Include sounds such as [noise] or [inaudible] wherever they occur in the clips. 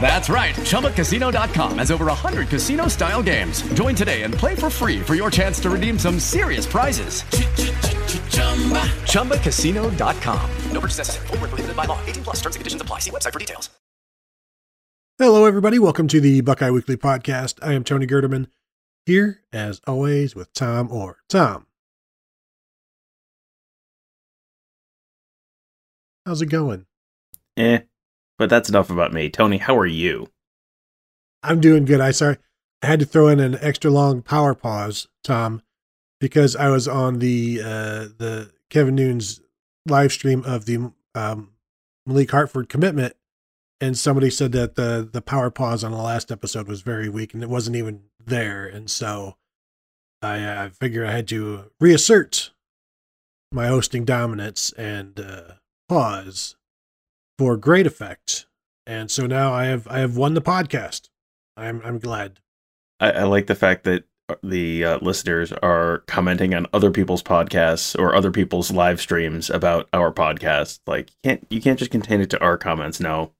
That's right. ChumbaCasino.com has over 100 casino style games. Join today and play for free for your chance to redeem some serious prizes. ChumbaCasino.com. No purchase necessary. Full prohibited by law. 18 plus terms and conditions apply. See website for details. Hello, everybody. Welcome to the Buckeye Weekly Podcast. I am Tony Gerdeman here, as always, with Tom Orr. Tom. How's it going? Eh. But that's enough about me. Tony, how are you? I'm doing good. I sorry I had to throw in an extra long power pause, Tom, because I was on the uh, the Kevin Noon's live stream of the um, Malik Hartford commitment, and somebody said that the the power pause on the last episode was very weak, and it wasn't even there, and so I, I figured I had to reassert my hosting dominance and uh, pause for great effect. And so now I have I have won the podcast. I'm I'm glad. I, I like the fact that uh, the uh, listeners are commenting on other people's podcasts or other people's live streams about our podcast. Like you can't you can't just contain it to our comments. No,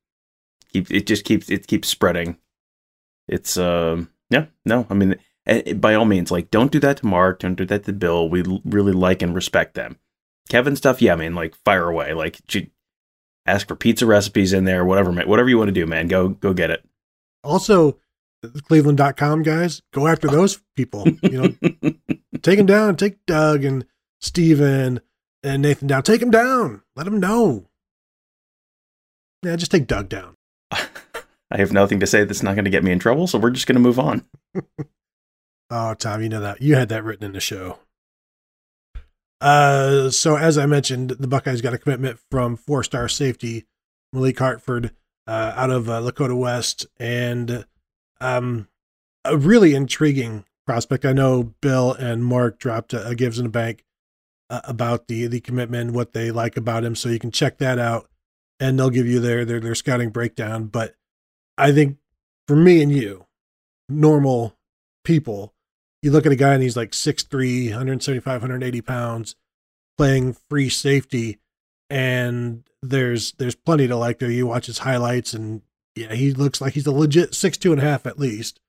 keep it just keeps it keeps spreading. It's um yeah no I mean by all means like don't do that to Mark. Don't do that to Bill. We really like and respect them. Kevin stuff yeah I mean like fire away like ask for pizza recipes in there, whatever, whatever you want to do, man. Go, go get it. Also, the cleveland.com guys, go after those people, you know, [laughs] take them down, take Doug and Steven and Nathan down, take them down, let them know. Yeah, just take Doug down. [laughs] I have nothing to say that's not going to get me in trouble, so we're just going to move on. [laughs] oh, Tom, you know that. You had that written in the show. Uh, so as I mentioned, the Buckeyes got a commitment from four-star safety Malik Hartford uh, out of uh, Lakota West, and um, a really intriguing prospect. I know Bill and Mark dropped a, a gives in a bank uh, about the the commitment, what they like about him, so you can check that out, and they'll give you their their their scouting breakdown. But I think for me and you, normal people, you look at a guy and he's like 6'3, 175, 180 pounds, playing free safety, and there's there's plenty to like there. You watch his highlights, and yeah, he looks like he's a legit six two and a half at least,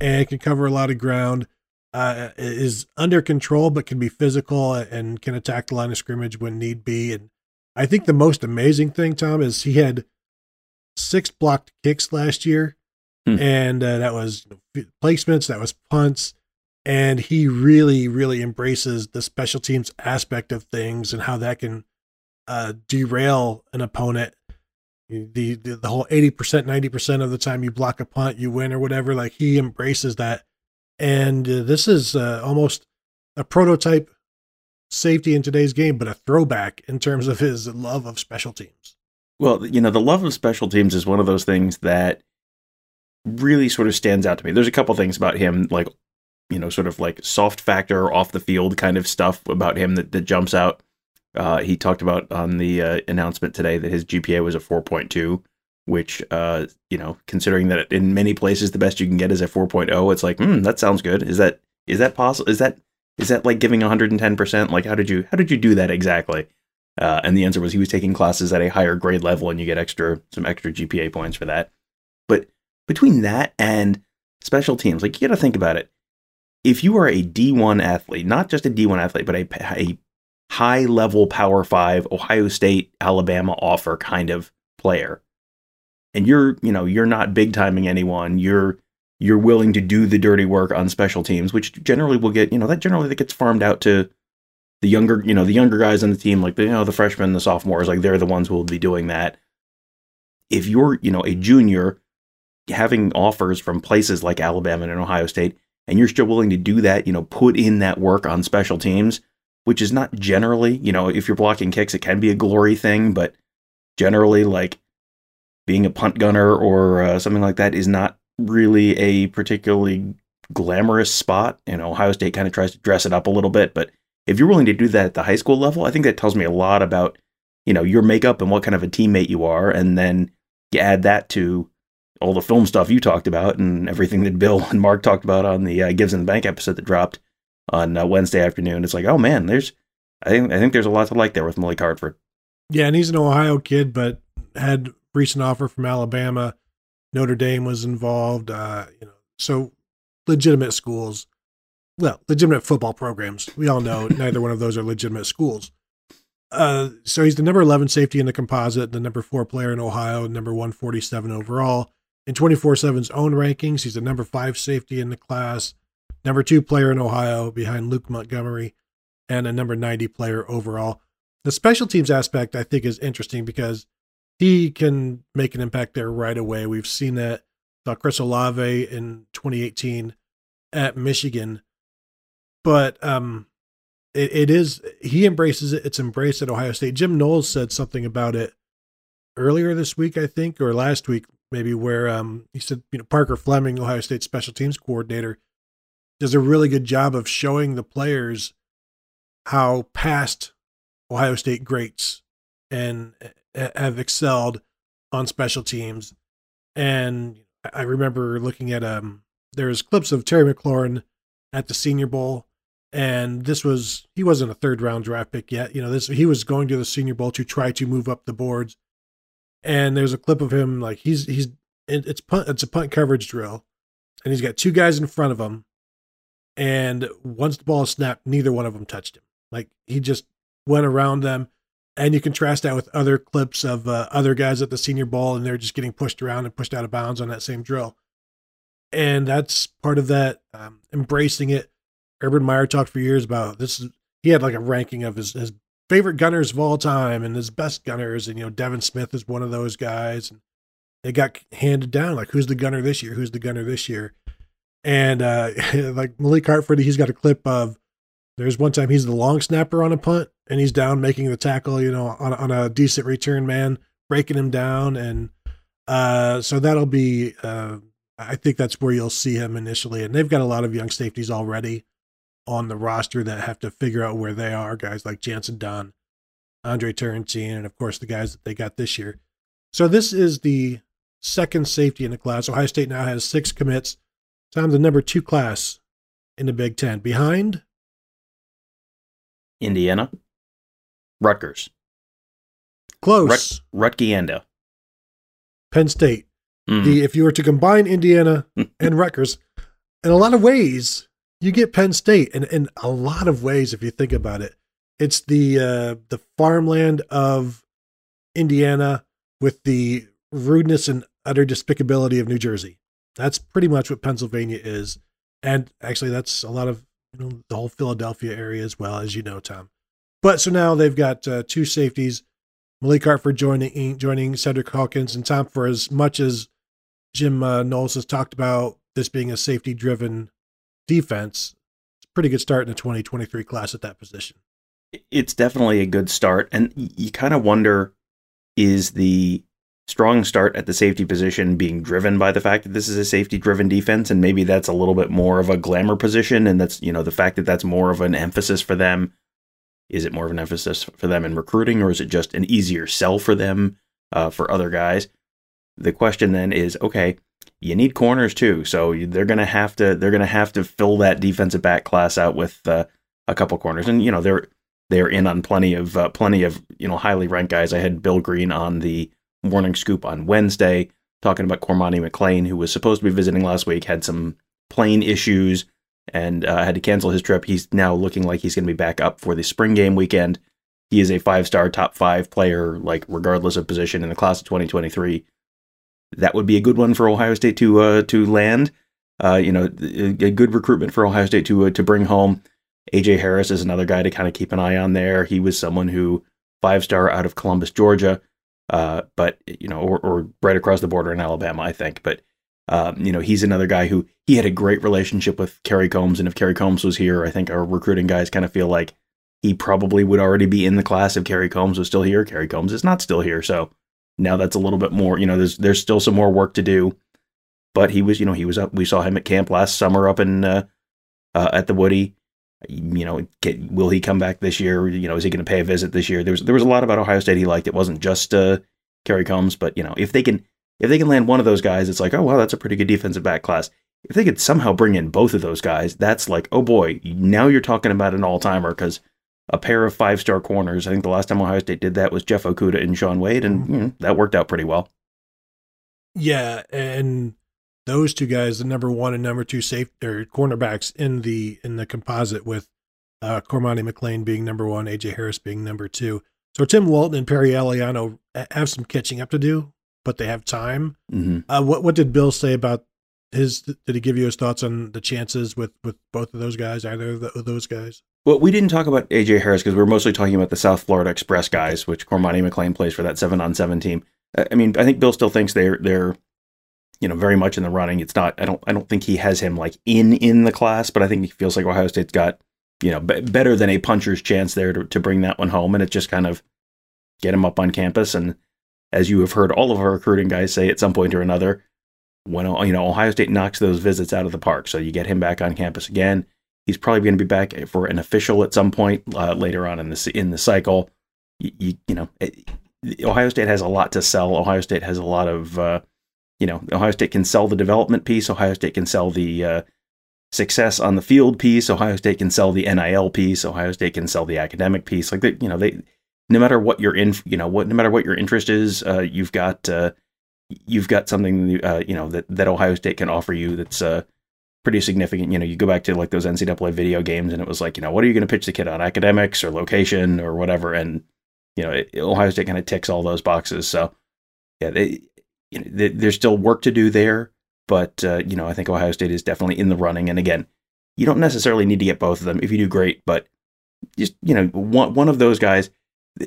and can cover a lot of ground. Uh, is under control, but can be physical and can attack the line of scrimmage when need be. And I think the most amazing thing, Tom, is he had six blocked kicks last year, hmm. and uh, that was placements, that was punts, and he really really embraces the special teams aspect of things and how that can uh, derail an opponent. The, the, the whole 80% 90% of the time you block a punt you win or whatever like he embraces that. And uh, this is uh, almost a prototype safety in today's game but a throwback in terms of his love of special teams. Well you know the love of special teams is one of those things that really sort of stands out to me. There's a couple things about him like you know, sort of like soft factor off the field kind of stuff about him that, that jumps out. Uh, he talked about on the uh, announcement today that his GPA was a 4.2, which, uh, you know, considering that in many places the best you can get is a 4.0, it's like, hmm, that sounds good. Is that is that possible? Is that is that like giving 110%? Like, how did you how did you do that exactly? Uh, and the answer was he was taking classes at a higher grade level, and you get extra some extra GPA points for that. But between that and special teams, like you got to think about it if you are a D1 athlete, not just a D1 athlete, but a, a high level Power Five, Ohio State, Alabama offer kind of player, and you're, you know, you're not big timing anyone, you're you're willing to do the dirty work on special teams, which generally will get, you know, that generally that gets farmed out to the younger, you know, the younger guys on the team, like the, you know, the freshmen, the sophomores, like they're the ones who will be doing that. if you're, you know, a junior having offers from places like Alabama and Ohio State, and you're still willing to do that, you know, put in that work on special teams, which is not generally, you know, if you're blocking kicks, it can be a glory thing, but generally, like being a punt gunner or uh, something like that is not really a particularly glamorous spot. And Ohio State kind of tries to dress it up a little bit, but if you're willing to do that at the high school level, I think that tells me a lot about, you know, your makeup and what kind of a teammate you are, and then you add that to all the film stuff you talked about and everything that Bill [laughs] and Mark talked about on the uh, Gives in the Bank episode that dropped on uh, Wednesday afternoon. It's like, oh man, there's, I think, I think there's a lot to like there with Malik Hartford. Yeah, and he's an Ohio kid, but had recent offer from Alabama. Notre Dame was involved. Uh, you know, so legitimate schools. Well, legitimate football programs. We all know [laughs] neither one of those are legitimate schools. Uh, so he's the number 11 safety in the composite, the number four player in Ohio, number 147 overall. In 24 7's own rankings, he's the number five safety in the class, number two player in Ohio behind Luke Montgomery, and a number 90 player overall. The special teams aspect, I think, is interesting because he can make an impact there right away. We've seen that. Saw Chris Olave in 2018 at Michigan, but um, it, it is he embraces it. It's embraced at Ohio State. Jim Knowles said something about it earlier this week, I think, or last week, maybe, where um, he said, you know, Parker Fleming, Ohio State special teams coordinator, does a really good job of showing the players how past Ohio State greats and have excelled on special teams. And I remember looking at um, there's clips of Terry McLaurin at the Senior Bowl, and this was he wasn't a third round draft pick yet. You know, this he was going to the Senior Bowl to try to move up the boards. And there's a clip of him like he's he's it's punt it's a punt coverage drill, and he's got two guys in front of him, and once the ball snapped, neither one of them touched him. Like he just went around them and you contrast that with other clips of uh, other guys at the senior bowl and they're just getting pushed around and pushed out of bounds on that same drill and that's part of that um, embracing it urban meyer talked for years about this is, he had like a ranking of his, his favorite gunners of all time and his best gunners and you know devin smith is one of those guys and they got handed down like who's the gunner this year who's the gunner this year and uh [laughs] like malik hartford he's got a clip of there's one time he's the long snapper on a punt and he's down making the tackle, you know, on, on a decent return man, breaking him down. And uh, so that'll be, uh, I think that's where you'll see him initially. And they've got a lot of young safeties already on the roster that have to figure out where they are. Guys like Jantzen Dunn, Andre Turrentine, and of course the guys that they got this year. So this is the second safety in the class. Ohio State now has six commits. Tom, the number two class in the Big Ten, behind Indiana, Rutgers, close, Rut- Rutgienda, Penn State. Mm. The if you were to combine Indiana [laughs] and Rutgers, in a lot of ways, you get Penn State. And in a lot of ways, if you think about it, it's the uh, the farmland of Indiana with the rudeness and utter despicability of New Jersey. That's pretty much what Pennsylvania is. And actually, that's a lot of you know, the whole Philadelphia area as well, as you know, Tom. But so now they've got uh, two safeties, Malik Hartford joining joining Cedric Hawkins and Tom. For as much as Jim uh, Knowles has talked about this being a safety driven defense, it's a pretty good start in the 2023 class at that position. It's definitely a good start, and you kind of wonder is the strong start at the safety position being driven by the fact that this is a safety driven defense and maybe that's a little bit more of a glamour position and that's you know the fact that that's more of an emphasis for them is it more of an emphasis for them in recruiting or is it just an easier sell for them uh, for other guys the question then is okay you need corners too so they're going to have to they're to have to fill that defensive back class out with uh, a couple corners and you know they're they're in on plenty of uh, plenty of you know highly ranked guys i had bill green on the Morning Scoop on Wednesday, talking about Cormani McClain, who was supposed to be visiting last week, had some plane issues and uh, had to cancel his trip. He's now looking like he's going to be back up for the spring game weekend. He is a five star, top five player, like regardless of position in the class of 2023. That would be a good one for Ohio State to uh, to land. Uh, you know, a good recruitment for Ohio State to uh, to bring home. AJ Harris is another guy to kind of keep an eye on there. He was someone who five star out of Columbus, Georgia uh, but you know, or, or right across the border in Alabama, I think. But um, you know, he's another guy who he had a great relationship with Kerry Coombs, and if Kerry Coombs was here, I think our recruiting guys kind of feel like he probably would already be in the class if Kerry Coombs was still here. Kerry Coombs is not still here, so now that's a little bit more. You know, there's there's still some more work to do, but he was, you know, he was up. We saw him at camp last summer up in uh, uh, at the Woody. You know, get, will he come back this year? You know, is he going to pay a visit this year? There was there was a lot about Ohio State he liked. It wasn't just uh, Kerry Coombs, but you know, if they can if they can land one of those guys, it's like, oh wow, that's a pretty good defensive back class. If they could somehow bring in both of those guys, that's like, oh boy, now you're talking about an all timer because a pair of five star corners. I think the last time Ohio State did that was Jeff Okudah and Shaun Wade, and you know, that worked out pretty well. Yeah, and those two guys, the number one and number two safe or cornerbacks in the in the composite with uh Cormani McClain being number one, AJ Harris being number two. So Tim Walton and Perry Eliano have some catching up to do, but they have time. Mm-hmm. Uh, what what did Bill say about his? Did he give you his thoughts on the chances with with both of those guys? Either of those guys? Well, we didn't talk about AJ Harris because we are mostly talking about the South Florida Express guys, which Cormani McClain plays for that seven on seven team. I mean, I think Bill still thinks they're they're you know very much in the running. It's not. I don't. I don't think he has him like in in the class, but I think he feels like Ohio State's got you know b- better than a puncher's chance there to, to bring that one home, and it just kind of get him up on campus. And as you have heard all of our recruiting guys say at some point or another, when you know Ohio State knocks those visits out of the park, so you get him back on campus again He's probably going to be back for an official at some point uh, later on in the in the cycle. You, you, you know, it, Ohio State has a lot to sell. Ohio State has a lot of, uh, you know, Ohio State can sell the development piece. Ohio State can sell the uh, success on the field piece. Ohio State can sell the NIL piece. Ohio State can sell the academic piece. Like they, you know, they, no matter what your in, you know, what no matter what your interest is, uh, you've got, uh, you've got something, uh, you know, that that Ohio State can offer you that's uh, pretty significant. You know, you go back to like those NCAA video games, and it was like, you know, what are you going to pitch the kid on academics or location or whatever? And you know, it, Ohio State kind of ticks all those boxes. So yeah, they, you know, they, there's still work to do there, but uh, you know, I think Ohio State is definitely in the running. And again, you don't necessarily need to get both of them. If you do great, but just you know, one one of those guys,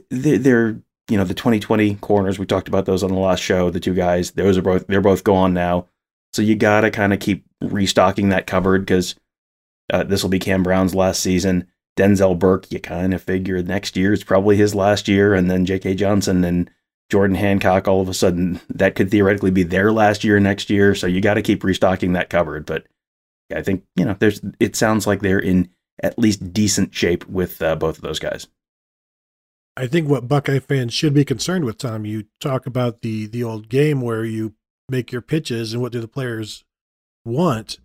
they're, they're you know the 2020 corners. We talked about those on the last show. The two guys, those are both they're both gone now. So you got to kind of keep restocking that cupboard because uh, this will be Cam Brown's last season. Denzel Burke, you kind of figure next year is probably his last year, and then J.K. Johnson and Jordan Hancock, all of a sudden, that could theoretically be their last year next year. So you got to keep restocking that cupboard. But I think you know, there's. It sounds like they're in at least decent shape with uh, both of those guys. I think what Buckeye fans should be concerned with, Tom, you talk about the the old game where you make your pitches and what do the players want.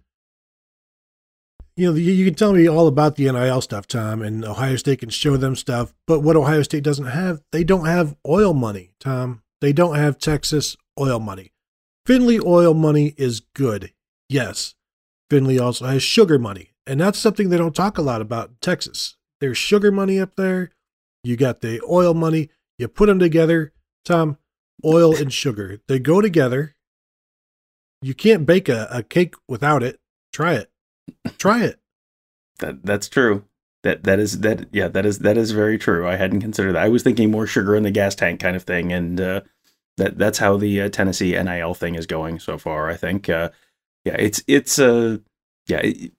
You know, you, you can tell me all about the NIL stuff, Tom, and Ohio State can show them stuff. But what Ohio State doesn't have, they don't have oil money, Tom. They don't have Texas oil money. Finley oil money is good, yes. Finley also has sugar money, and that's something they don't talk a lot about in Texas. There's sugar money up there. You got the oil money. You put them together, Tom. Oil and sugar, they go together you can't bake a, a cake without it. Try it. Try it. that that's true. That that is that yeah that is that is very true. I hadn't considered that. I was thinking more sugar in the gas tank kind of thing, and uh, that that's how the uh, Tennessee NIL thing is going so far. I think uh, yeah, it's it's uh yeah. It,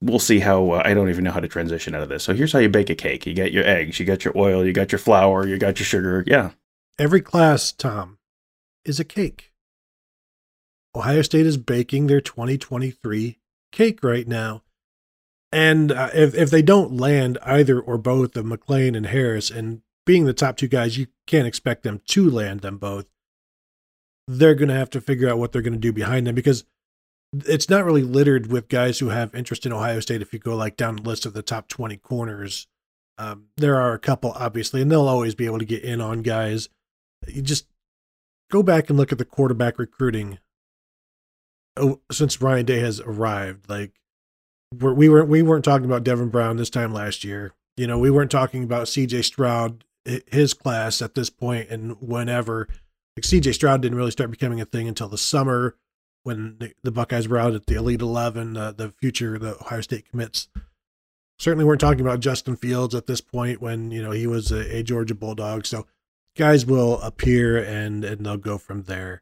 we'll see how uh, I don't even know how to transition out of this. So here's how you bake a cake. You get your eggs, you got your oil, you got your flour, you got your sugar. Yeah. Every class, Tom, is a cake. Ohio State is baking their 2023 cake right now. And uh, if, if they don't land either or both of McClain and Harris, and being the top two guys, you can't expect them to land them both. They're going to have to figure out what they're going to do behind them because it's not really littered with guys who have interest in Ohio State. If you go like down the list of the top 20 corners, um, there are a couple, obviously, and they'll always be able to get in on guys. You just go back and look at the quarterback recruiting since Ryan Day has arrived, like we're, we weren't we weren't talking about Devin Brown this time last year. You know, we weren't talking about C.J. Stroud, his class at this point, and whenever like C.J. Stroud didn't really start becoming a thing until the summer when the, the Buckeyes were out at the Elite Eleven, uh, the future the Ohio State commits. Certainly, weren't talking about Justin Fields at this point when you know he was a, a Georgia Bulldog. So guys will appear and and they'll go from there.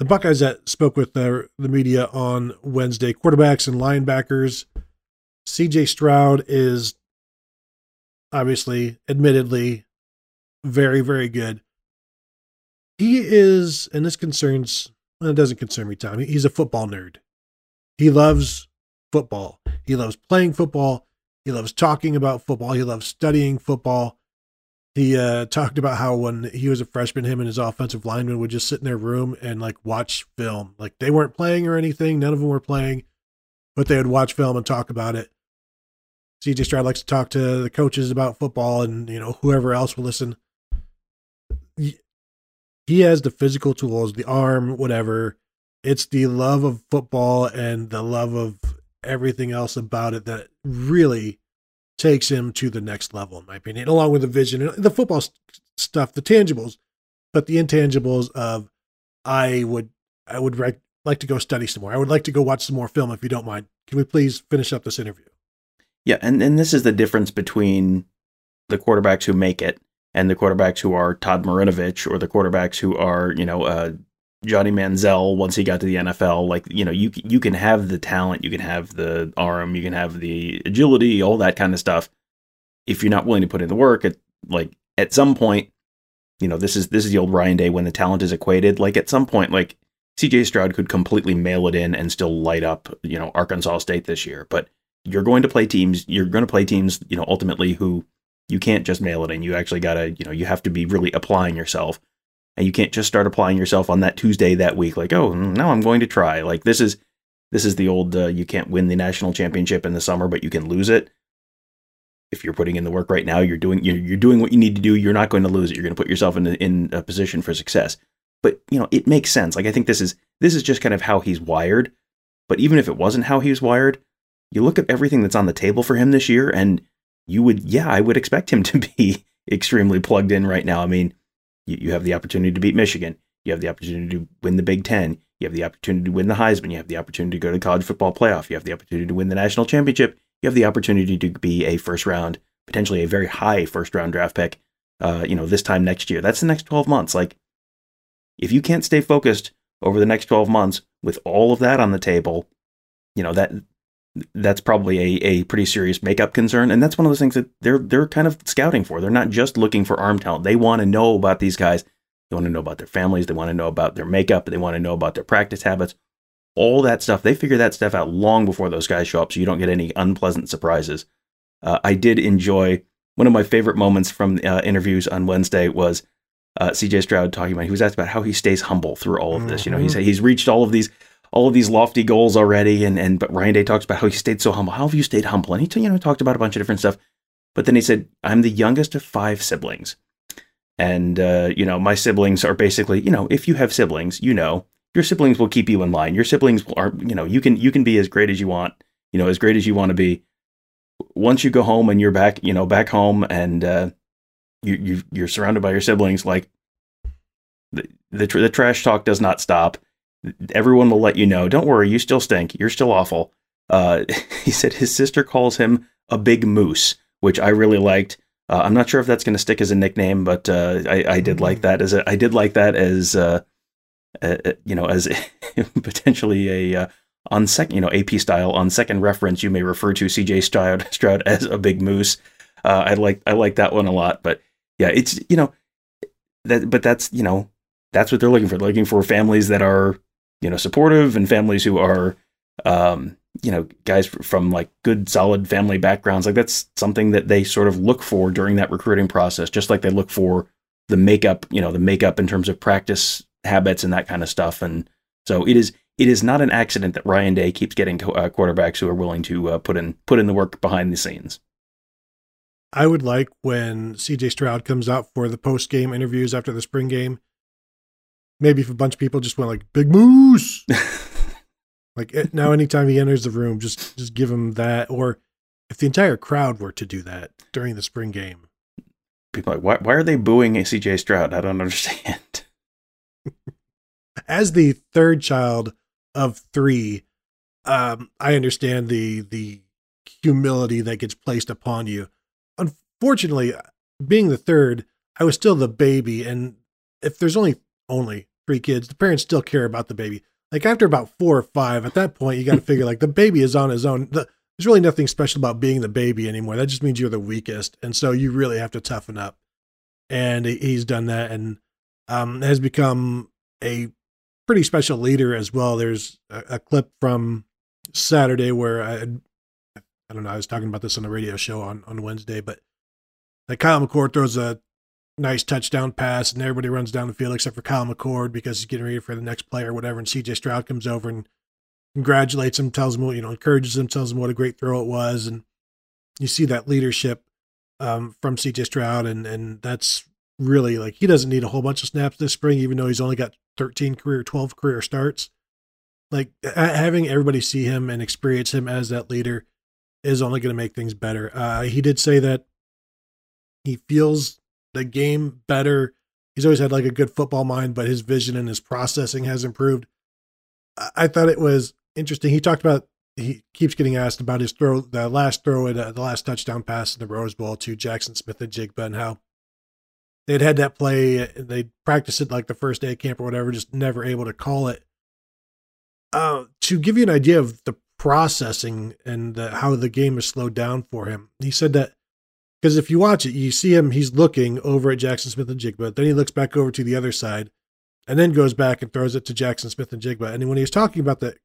the Buckeyes that spoke with the, the media on Wednesday, quarterbacks and linebackers. CJ Stroud is obviously, admittedly, very, very good. He is, and this concerns, well, it doesn't concern me, Tom. He's a football nerd. He loves football. He loves playing football. He loves talking about football. He loves studying football. He uh, talked about how when he was a freshman, him and his offensive lineman would just sit in their room and like watch film. Like they weren't playing or anything. None of them were playing, but they would watch film and talk about it. CJ Stroud likes to talk to the coaches about football and, you know, whoever else will listen. He, he has the physical tools, the arm, whatever. It's the love of football and the love of everything else about it that really takes him to the next level, in my opinion, along with the vision and the football st- stuff, the tangibles, but the intangibles of I would I would like to go study some more. I would like to go watch some more film if you don't mind. Can we please finish up this interview? Yeah, and, and this is the difference between the quarterbacks who make it and the quarterbacks who are Todd Marinovich or the quarterbacks who are, you know, uh, Johnny Manziel once he got to the NFL. Like, you know, you you can have the talent, you can have the arm, you can have the agility, all that kind of stuff. If you're not willing to put in the work, at like at some point, you know, this is this is the old Ryan Day when the talent is equated. Like at some point, like CJ Stroud could completely mail it in and still light up, you know, Arkansas State this year. But you're going to play teams, you're going to play teams, you know, ultimately who you can't just mail it in. You actually got to, you know, you have to be really applying yourself. And you can't just start applying yourself on that Tuesday that week like, "Oh, now I'm going to try." Like this is this is the old uh, you can't win the national championship in the summer, but you can lose it. If you're putting in the work right now, you're doing you're, you're doing what you need to do. You're not going to lose it. You're going to put yourself in a, in a position for success. But you know, it makes sense. Like I think this is this is just kind of how he's wired. But even if it wasn't how he was wired, you look at everything that's on the table for him this year, and you would, yeah, I would expect him [laughs] to be extremely plugged in right now. I mean, you, you have the opportunity to beat Michigan, you have the opportunity to win the Big Ten, you have the opportunity to win the Heisman, you have the opportunity to go to college football playoff, you have the opportunity to win the national championship, you have the opportunity to be a first round, potentially a very high first round draft pick. Uh, you know, this time next year. That's the next 12 months. Like, if you can't stay focused over the next 12 months with all of that on the table, you know, that that's probably a, a pretty serious makeup concern. And that's one of those things that they're they're kind of scouting for. They're not just looking for arm talent. They want to know about these guys. They want to know about their families. They want to know about their makeup. They want to know about their practice habits. All that stuff. They figure that stuff out long before those guys show up, so you don't get any unpleasant surprises. Uh, I did enjoy one of my favorite moments from uh, interviews on Wednesday was uh, CJ Stroud talking about. He was asked about how he stays humble through all of this. You know, he said he's reached all of these all of these lofty goals already, and and but Ryan Day talks about how he stayed so humble. How have you stayed humble? And he you know talked about a bunch of different stuff. But then he said, "I'm the youngest of five siblings, and uh, you know my siblings are basically you know if you have siblings, you know your siblings will keep you in line. Your siblings are you know you can you can be as great as you want, you know as great as you want to be. Once you go home and you're back, you know back home and uh, you you you're surrounded by your siblings, like the the, tr- the trash talk does not stop." Everyone will let you know. Don't worry, you still stink. You're still awful. Uh, [laughs] he said his sister calls him a big moose, which I really liked. Uh, I'm not sure if that's going to stick as a nickname, but uh, I, I, did like that as a, I did like that as uh, you know as [laughs] potentially a uh, on second you know AP style on second reference you may refer to CJ Stroud, [laughs] Stroud as a big moose. Uh, I like I like that one a lot. But yeah, it's you know that, but that's you know that's what they're looking for. They're looking for families that are you know supportive and families who are um, you know guys from like good solid family backgrounds. Like that's something that they sort of look for during that recruiting process, just like they look for the makeup, you know, the makeup in terms of practice habits and that kind of stuff. And so it is it is not an accident that Ryan Day keeps getting uh, quarterbacks who are willing to uh, put in put in the work behind the scenes. I would like when CJ Stroud comes out for the post game interviews after the spring game. Maybe if a bunch of people just went like "Big Moose," [laughs] like it, now, anytime he enters the room, just just give him that. Or if the entire crowd were to do that during the spring game, people are like, why why are they booing CJ Stroud? I don't understand. [laughs] As the third child of three, um, I understand the the humility that gets placed upon you. Unfortunately, being the third, I was still the baby, and if there's only only three kids, the parents still care about the baby. Like after about four or five, at that point, you got to figure like the baby is on his own. The, there's really nothing special about being the baby anymore. That just means you're the weakest, and so you really have to toughen up. And he's done that, and um, has become a pretty special leader as well. There's a, a clip from Saturday where I, I don't know, I was talking about this on the radio show on, on Wednesday, but like Kyle McCord throws a nice touchdown pass and everybody runs down the field except for Kyle McCord because he's getting ready for the next play or whatever. And CJ Stroud comes over and congratulates him, tells him, you know, encourages him, tells him what a great throw it was. And you see that leadership um, from CJ Stroud. And, and that's really like, he doesn't need a whole bunch of snaps this spring, even though he's only got 13 career, 12 career starts. Like having everybody see him and experience him as that leader is only going to make things better. Uh, he did say that he feels the game better. He's always had like a good football mind, but his vision and his processing has improved. I, thought it was interesting. He talked about he keeps getting asked about his throw, the last throw at uh, the last touchdown pass in the Rose Bowl to Jackson Smith-Njigba, and how they'd had that play. They practiced it like the first day of camp or whatever, just never able to call it. Uh, to give you an idea of the processing and how the game is slowed down for him, he said that because if you watch it, you see him, he's looking over at Jackson Smith-Njigba, then he looks back over to the other side and then goes back and throws it to Jackson Smith-Njigba. And when he was talking about the,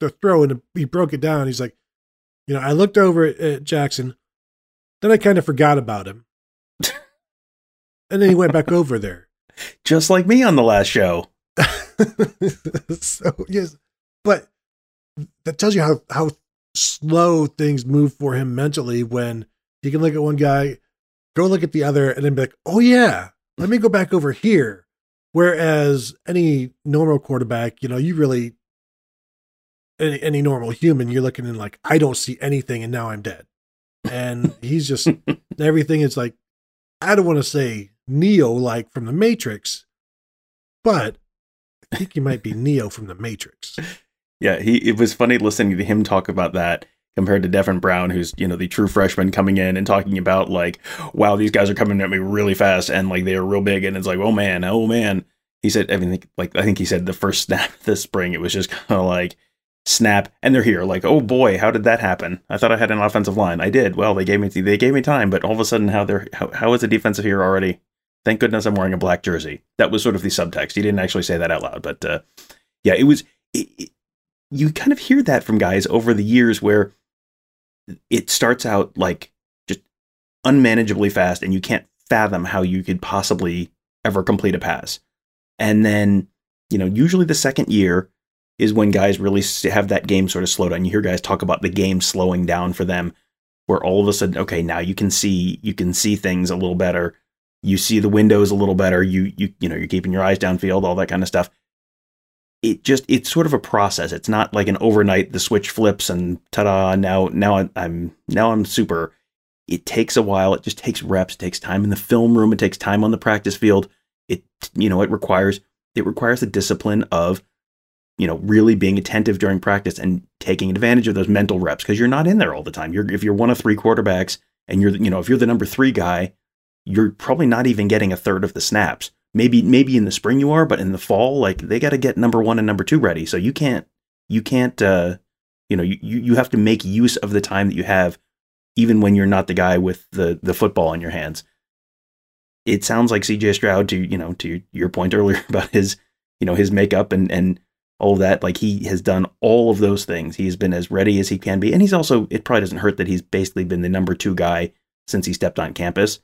the throw and he broke it down, he's like, you know, I looked over at, at Jackson, then I kind of forgot about him. [laughs] and then he went back over there. Just like me on the last show. [laughs] so, yes. But that tells you how, how slow things move for him mentally when he can look at one guy, go look at the other, and then be like, oh, yeah, let me go back over here. Whereas any normal quarterback, you know, you really, any, any normal human, you're looking in like, I don't see anything and now I'm dead. And he's just, [laughs] everything is like, I don't want to say Neo like from the Matrix, but I think he might be [laughs] Neo from the Matrix. Yeah, he it was funny listening to him talk about that compared to Devin Brown, who's you know the true freshman coming in and talking about like, wow, these guys are coming at me really fast and like they are real big, and it's like, oh man, oh man. He said, I mean, like I think he said the first [laughs] snap this spring, it was just kind of like snap, and they're here. Like, oh boy, how did that happen? I thought I had an offensive line. I did. Well, they gave me they gave me time, but all of a sudden, how they're how, how is the defensive here already? Thank goodness I'm wearing a black jersey. That was sort of the subtext. He didn't actually say that out loud, but uh, yeah, it was. It, it, you kind of hear that from guys over the years where it starts out like just unmanageably fast and you can't fathom how you could possibly ever complete a pass. And then, you know, usually the second year is when guys really have that game sort of slow down. You hear guys talk about the game slowing down for them where all of a sudden okay, now you can see you can see things a little better. You see the windows a little better. You you you know, you're keeping your eyes downfield, all that kind of stuff it just it's sort of a process. It's not like an overnight the switch flips and ta-da now now I'm now I'm super. It takes a while. It just takes reps. It takes time in the film room. It takes time on the practice field. It you know it requires it requires the discipline of you know really being attentive during practice and taking advantage of those mental reps because you're not in there all the time. You're if you're one of three quarterbacks and you're you know if you're the number three guy, you're probably not even getting a third of the snaps maybe maybe in the spring you are, but in the fall, like they got to get number one and number two ready. So you can't you can't uh, you know you you have to make use of the time that you have even when you're not the guy with the the football in your hands. It sounds like CJ Stroud to you know to your point [laughs] earlier about his you know his makeup and and all that. Like he has done all of those things. He's been as ready as he can be, and he's also. It probably doesn't hurt that he's basically been the number two guy since he stepped on campus.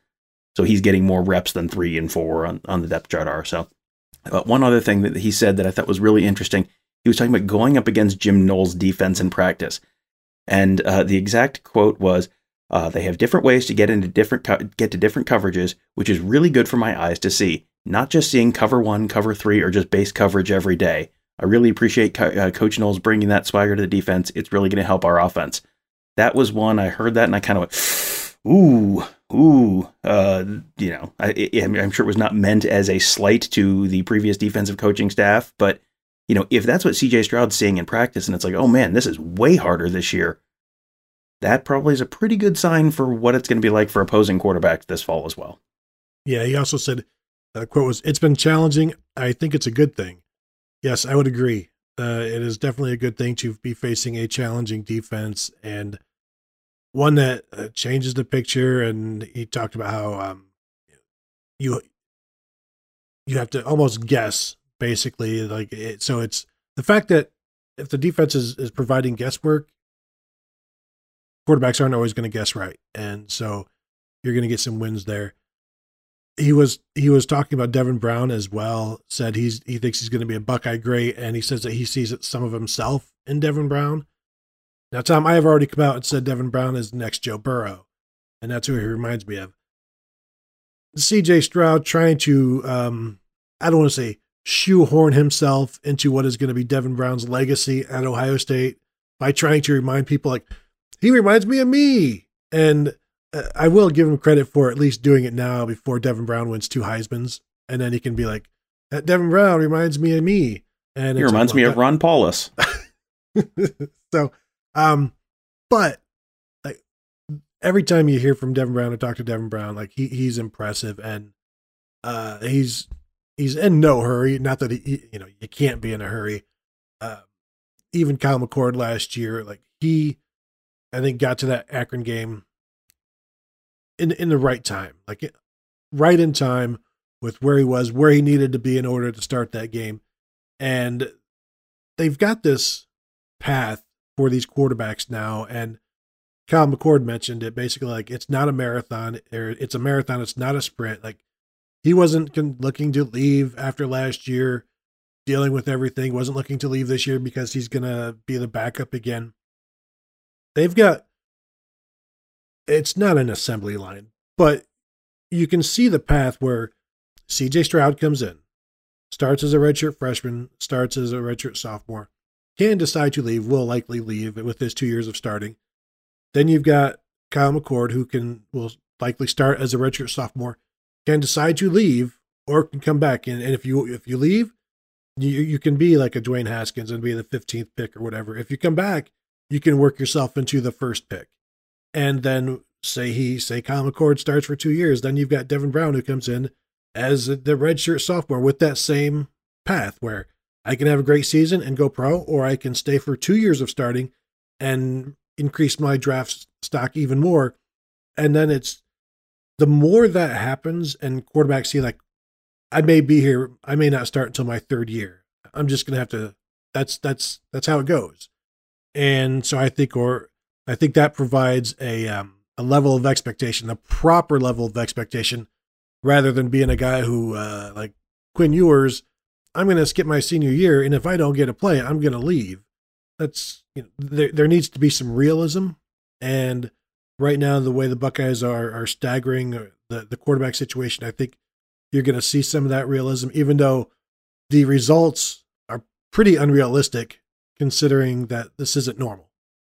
So he's getting more reps than three and four on, on the depth chart are. So uh, one other thing that he said that I thought was really interesting, he was talking about going up against Jim Knowles' defense in practice, and uh, the exact quote was, uh, "They have different ways to get into different co- get to different coverages, which is really good for my eyes to see. Not just seeing cover one, cover three, or just base coverage every day. I really appreciate Co- uh, Coach Knowles bringing that swagger to the defense. It's really going to help our offense." That was one I heard that and I kind of went, "Ooh." Ooh, uh, you know, I, am sure it was not meant as a slight to the previous defensive coaching staff, but you know, if that's what CJ Stroud's seeing in practice, and it's like, oh man, this is way harder this year, that probably is a pretty good sign for what it's going to be like for opposing quarterbacks this fall as well. Yeah, he also said, the quote was, "It's been challenging. I think it's a good thing." Yes, I would agree. Uh, it is definitely a good thing to be facing a challenging defense and one that uh, changes the picture. And he talked about how um, you you have to almost guess basically like it, so it's the fact that if the defense is, is providing guesswork quarterbacks aren't always going to guess right and so you're going to get some wins there he was he was talking about Devin Brown as well said he's he thinks he's going to be a Buckeye great and he says that he sees some of himself in Devin Brown now, Tom, I have already come out and said Devin Brown is the next Joe Burrow, and that's who he reminds me of. CJ Stroud trying to, um, I don't want to say shoehorn himself into what is going to be Devin Brown's legacy at Ohio State by trying to remind people, like, he reminds me of me. And uh, I will give him credit for at least doing it now before Devin Brown wins two Heisman's. And then he can be like, that Devin Brown reminds me of me. And he reminds like, me of Ron Paulus. [laughs] so um, but like every time you hear from Devin Brown or talk to Devin Brown, like he he's impressive and uh he's he's in no hurry. Not that he you know you can't be in a hurry. Uh, even Kyle McCord last year, like he, I think got to that Akron game in in the right time, like right in time with where he was, where he needed to be in order to start that game, and they've got this path for these quarterbacks now. And Kyle McCord mentioned it basically like it's not a marathon, or it's a marathon, it's not a sprint. Like he wasn't looking to leave after last year, dealing with everything, wasn't looking to leave this year because he's going to be the backup again. They've got, it's not an assembly line, but you can see the path where CJ Stroud comes in, starts as a redshirt freshman, starts as a redshirt sophomore, can decide to leave, will likely leave with his two years of starting. Then you've got Kyle McCord, who can will likely start as a redshirt sophomore, can decide to leave or can come back. And, and if you if you leave, you you can be like a Dwayne Haskins and be the 15th pick or whatever. If you come back, you can work yourself into the first pick. And then say he say Kyle McCord starts for two years, then you've got Devin Brown who comes in as the redshirt sophomore with that same path where I can have a great season and go pro, or I can stay for two years of starting and increase my draft stock even more. And then it's the more that happens, and quarterbacks see like, I may be here, I may not start until my third year. I'm just gonna have to. That's that's that's how it goes. And so I think, or I think that provides a um, a level of expectation, a proper level of expectation, rather than being a guy who uh, like Quinn Ewers I'm going to skip my senior year, and if I don't get a play, I'm going to leave. That's you know, there. There needs to be some realism, and right now, the way the Buckeyes are are staggering uh, the the quarterback situation, I think you're going to see some of that realism, even though the results are pretty unrealistic, considering that this isn't normal.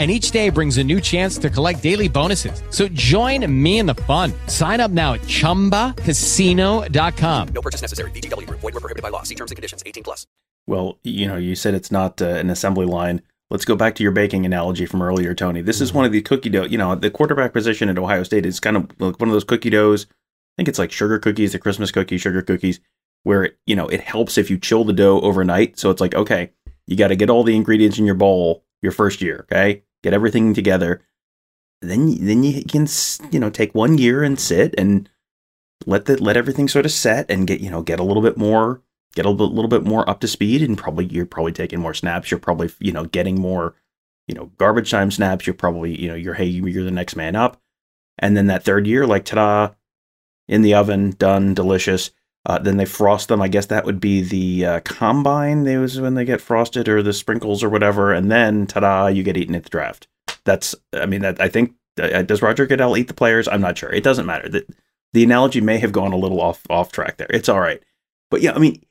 and each day brings a new chance to collect daily bonuses. So join me in the fun. Sign up now at ChumbaCasino.com. No purchase necessary. VGW. Void were prohibited by law. See terms and conditions. 18 plus. Well, you know, you said it's not uh, an assembly line. Let's go back to your baking analogy from earlier, Tony. This is one of the cookie dough. You know, the quarterback position at Ohio State is kind of like one of those cookie doughs. I think it's like sugar cookies, the Christmas cookies, sugar cookies, where it, you know it helps if you chill the dough overnight. So it's like, okay, you got to get all the ingredients in your bowl your first year. Okay, get everything together. Then, then you can you know take one year and sit and let the let everything sort of set and get you know get a little bit more get a little, bit more up to speed and probably you're probably taking more snaps. You're probably you know getting more you know garbage time snaps. You're probably you know you're hey you're the next man up. And then that third year like ta-da in the oven done delicious uh, then they frost them. I guess that would be the uh, combine they was when they get frosted or the sprinkles or whatever and then ta-da you get eaten at the draft. That's i mean that i think uh, does roger goodell eat the players? I'm not sure. It doesn't matter. The, the analogy may have gone a little off off track there. It's all right. But yeah i mean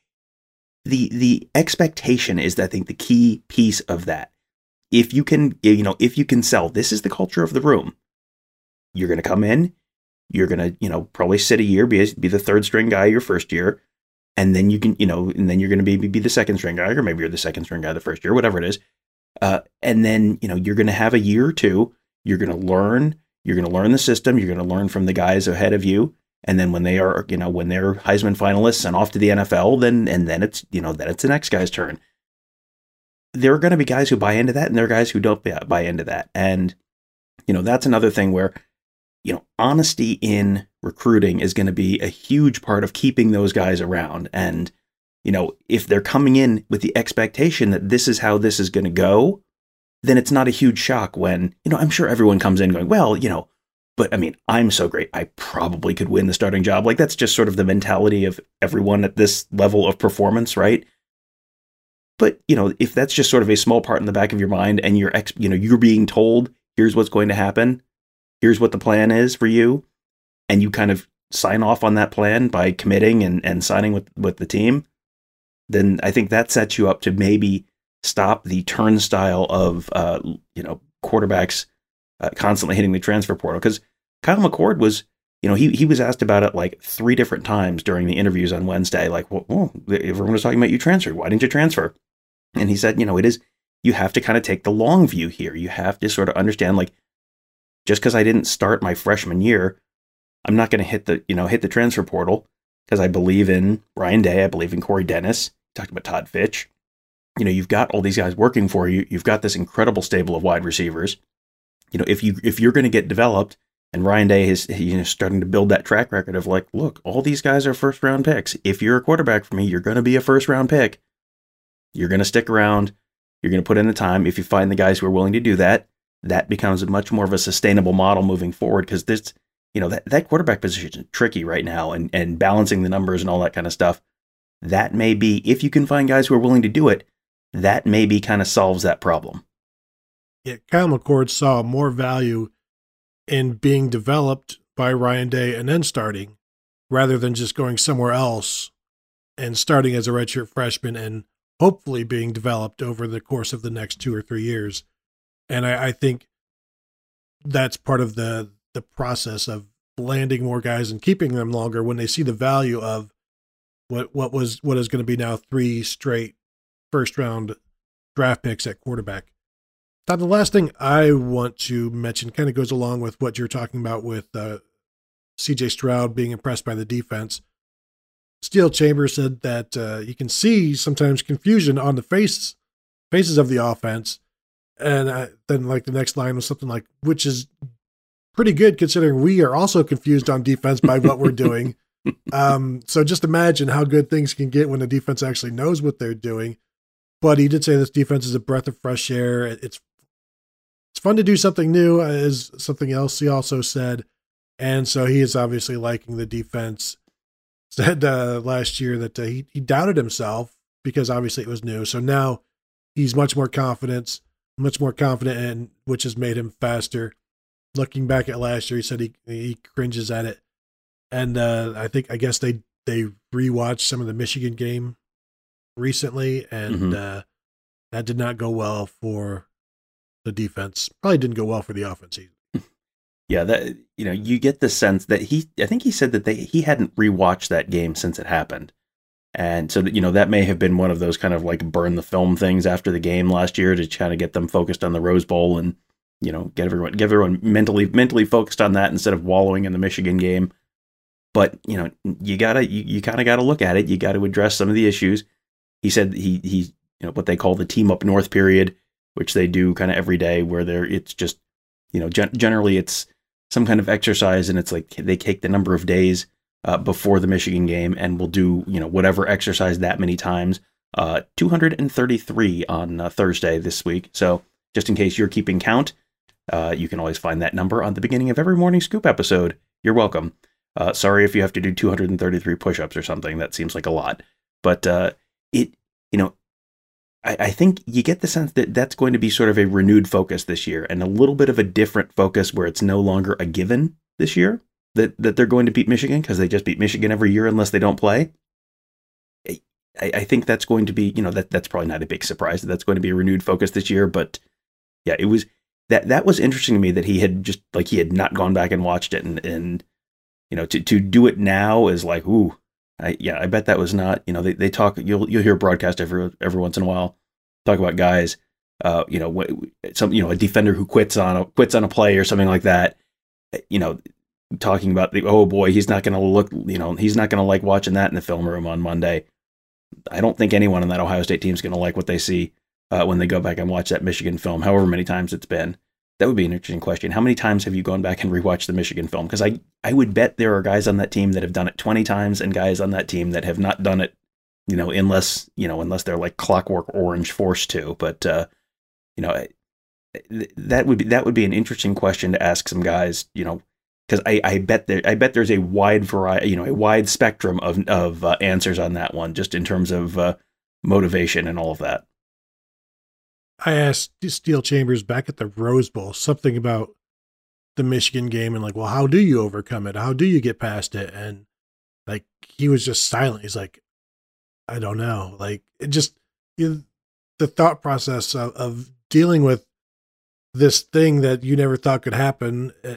the the expectation is I think the key piece of that. If you can you know if you can sell this is the culture of the room. You're going to come in, you're going to, you know, probably sit a year be be the third string guy your first year and then you can, you know, and then you're going to be be the second string guy or maybe you're the second string guy the first year, whatever it is. Uh, and then, you know, you're going to have a year or two, you're going to learn, you're going to learn the system, you're going to learn from the guys ahead of you and then when they are, you know, when they're Heisman finalists and off to the NFL, then and then it's, you know, then it's the next guy's turn. There are going to be guys who buy into that, and there are guys who don't buy into that. And you know, that's another thing where, you know, honesty in recruiting is going to be a huge part of keeping those guys around. And you know, if they're coming in with the expectation that this is how this is going to go, then it's not a huge shock when, you know, I'm sure everyone comes in going, well, you know, but I mean, I'm so great. I probably could win the starting job. Like that's just sort of the mentality of everyone at this level of performance, right? But, you know, if that's just sort of a small part in the back of your mind and you're ex- you know, you're being told, here's what's going to happen, here's what the plan is for you, and you kind of sign off on that plan by committing and, and signing with, with the team, then I think that sets you up to maybe stop the turnstile of uh, you know, quarterbacks uh, constantly hitting the transfer portal because Kyle McCord was, you know, he he was asked about it like three different times during the interviews on Wednesday. Like, well, well everyone was talking about you transferred. Why didn't you transfer? And he said, you know, it is you have to kind of take the long view here. You have to sort of understand, like, just because I didn't start my freshman year, I'm not going to hit the you know hit the transfer portal because I believe in Ryan Day. I believe in Corey Dennis. talked about Todd Fitch. You know, you've got all these guys working for you. You've got this incredible stable of wide receivers. You know, if you if you're going to get developed, and Ryan Day is you know starting to build that track record of like, look, all these guys are first round picks. If you're a quarterback for me, you're going to be a first round pick. You're going to stick around. You're going to put in the time. If you find the guys who are willing to do that, that becomes much more of a sustainable model moving forward because this, you know, that, that quarterback position is tricky right now and, and balancing the numbers and all that kind of stuff. That may be, if you can find guys who are willing to do it, that maybe kind of solves that problem. Yeah, Kyle McCord saw more value in being developed by Ryan Day and then starting rather than just going somewhere else and starting as a redshirt freshman and hopefully being developed over the course of the next two or three years. And I, I think that's part of the the process of landing more guys and keeping them longer when they see the value of what what was what is going to be now three straight first round draft picks at quarterback. Now, the last thing I want to mention kind of goes along with what you're talking about with uh, CJ Stroud being impressed by the defense. Steele Chambers said that uh, you can see sometimes confusion on the face faces of the offense, and uh, then like the next line was something like, which is pretty good considering we are also confused on defense by what we're doing. [laughs] um, so just imagine how good things can get when the defense actually knows what they're doing. But he did say this defense is a breath of fresh air. It's it's fun to do something new, is something else he also said. And so he is obviously liking the defense. [laughs] Said uh, last year that uh, he, he doubted himself because obviously it was new. So now he's much more confident, much more confident, and which has made him faster. Looking back at last year, he said he he cringes at it, and uh, I think I guess they they rewatched some of the Michigan game recently, and mm-hmm. uh, that did not go well for the defense. Probably didn't go well for the offense either. [laughs] Yeah, that you know, you get the sense that he I think he said that they he hadn't rewatched that game since it happened. And so, you know, that may have been one of those kind of like burn the film things after the game last year to kind of get them focused on the Rose Bowl and, you know, get everyone, get everyone mentally, mentally focused on that instead of wallowing in the Michigan game. But, you know, you gotta, you, you kind of got to look at it. You got to address some of the issues. He said he, he, you know, what they call the team up north period, which they do kind of every day where they're, it's just, you know, gen- generally it's some kind of exercise and it's like they take the number of days uh, before the Michigan game, and we'll do you know whatever exercise that many times. Uh, 233 on uh, Thursday this week. So just in case you're keeping count, uh, you can always find that number on the beginning of every morning scoop episode. You're welcome. Uh, sorry if you have to do 233 push-ups or something. That seems like a lot, but uh, it you know I, I think you get the sense that that's going to be sort of a renewed focus this year and a little bit of a different focus where it's no longer a given this year that that they're going to beat Michigan because they just beat Michigan every year unless they don't play. I, I think that's going to be you know that that's probably not a big surprise that that's going to be a renewed focus this year. But yeah, it was that that was interesting to me that he had just like he had not gone back and watched it and and you know to to do it now is like ooh I, yeah I bet that was not you know they they talk you'll you'll hear a broadcast every every once in a while talk about guys uh you know some you know a defender who quits on a quits on a play or something like that you know talking about the oh boy he's not going to look you know he's not going to like watching that in the film room on Monday. I don't think anyone in that Ohio State team is going to like what they see uh, when they go back and watch that Michigan film, however many times it's been. That would be an interesting question. How many times have you gone back and rewatched the Michigan film? Because I, I would bet there are guys on that team that have done it 20 times and guys on that team that have not done it, you know, unless, you know, unless they're like clockwork orange forced to. But, uh, you know, that would be, that would be an interesting question to ask some guys, you know, because I, I bet there I bet there's a wide variety, you know, a wide spectrum of of uh, answers on that one, just in terms of uh, motivation and all of that. I asked Steele Chambers back at the Rose Bowl something about the Michigan game and like, well, how do you overcome it? How do you get past it? And like he was just silent. He's like, I don't know. Like it just you know, the thought process of, of dealing with this thing that you never thought could happen uh,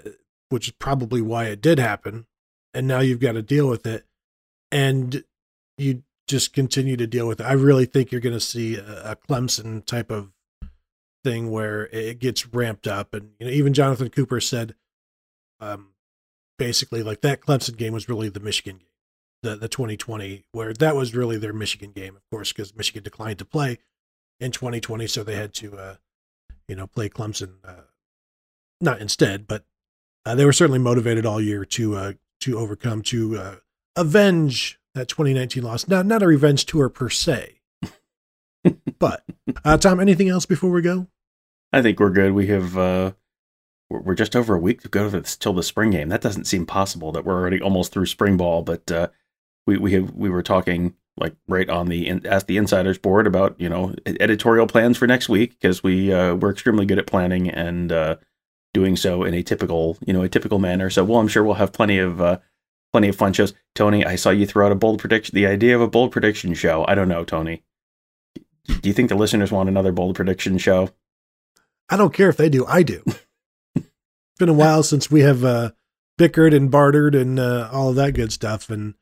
which is probably why it did happen. And now you've got to deal with it. And you just continue to deal with it. I really think you're going to see a, Clemson type of thing where it gets ramped up. And you know, even Jonathan Cooper said, um, basically, like that Clemson game was really the Michigan game, the the 2020, where that was really their Michigan game, of course, because Michigan declined to play in 2020, so they had to, uh, you know, play Clemson, uh, not instead, but uh, they were certainly motivated all year to uh, to overcome to uh, avenge that 2019 loss. Not not a revenge tour per se, [laughs] but uh, Tom, anything else before we go? I think we're good. We have uh, we're just over a week to go till the spring game. That doesn't seem possible that we're already almost through spring ball, but uh, we we have we were talking like right on the ask the insiders board about you know editorial plans for next week because we uh, we're extremely good at planning and uh, doing so in a typical, you know, a typical manner. So, well, I'm sure we'll have plenty of uh, plenty of fun shows. Tony, I saw you throw out a bold prediction. The idea of a bold prediction show. I don't know, Tony. Do you think the listeners want another bold prediction show? I don't care if they do. I do. [laughs] it's been a while since we have uh, bickered and bartered and uh, all of that good stuff, and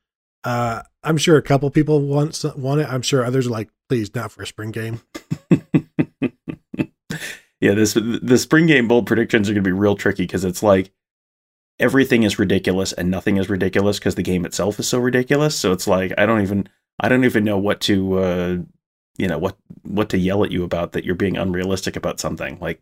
uh, I'm sure a couple people want want it. I'm sure others are like, please, not for a spring game. [laughs] yeah, this the spring game bold predictions are going to be real tricky because it's like everything is ridiculous and nothing is ridiculous because the game itself is so ridiculous. So it's like I don't even I don't even know what to uh, you know what what to yell at you about that you're being unrealistic about something like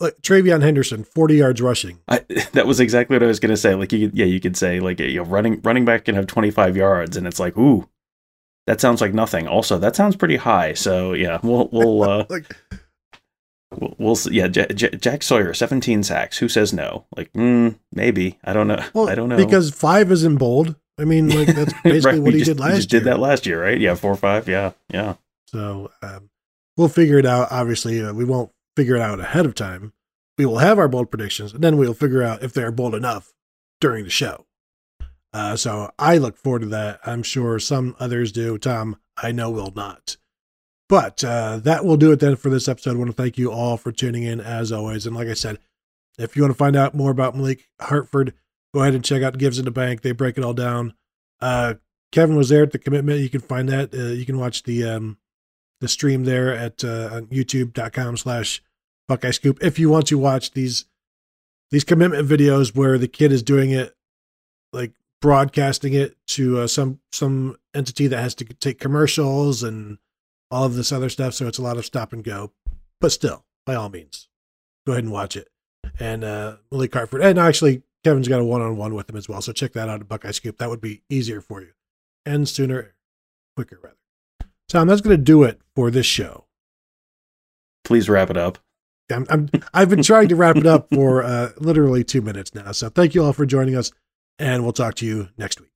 like TreVeyon Henderson, 40 yards rushing. I, [laughs] that was exactly what I was going to say. Like, you, yeah, you could say like, you know, running running back can have 25 yards, and it's like, ooh, that sounds like nothing. Also, that sounds pretty high. So yeah, we'll we'll [laughs] uh, like We'll, we'll see. Yeah, J- J- Jack Sawyer, 17 sacks. Who says no? Like, mm, maybe. I don't know. Well, I don't know. Because five is in bold. I mean, like that's [laughs] basically right, what he just, did last he just year. did that last year, right? Yeah, four or five. Yeah, yeah. So um, we'll figure it out. Obviously, uh, we won't figure it out ahead of time. We will have our bold predictions, and then we'll figure out if they're bold enough during the show. Uh, so I look forward to that. I'm sure some others do. Tom, I know will not. But uh, that will do it then for this episode. I want to thank you all for tuning in as always. And like I said, if you want to find out more about Malik Hartford, go ahead and check out Gives in the Bank. They break it all down. Uh, Kevin was there at the commitment. You can find that. Uh, you can watch the um, the stream there at uh, youtube.com slash Buckeye Scoop if you want to watch these these commitment videos where the kid is doing it like broadcasting it to uh, some some entity that has to take commercials and all of this other stuff. So it's a lot of stop and go, but still, by all means, go ahead and watch it. And uh, Malik Hartford, and actually Kevin's got a one on one with him as well. So check that out at Buckeye Scoop. That would be easier for you and sooner, quicker rather. Tom, that's going to do it for this show. Please wrap it up. I'm, I'm I've been trying to wrap it up for uh, literally two minutes now. So thank you all for joining us, and we'll talk to you next week.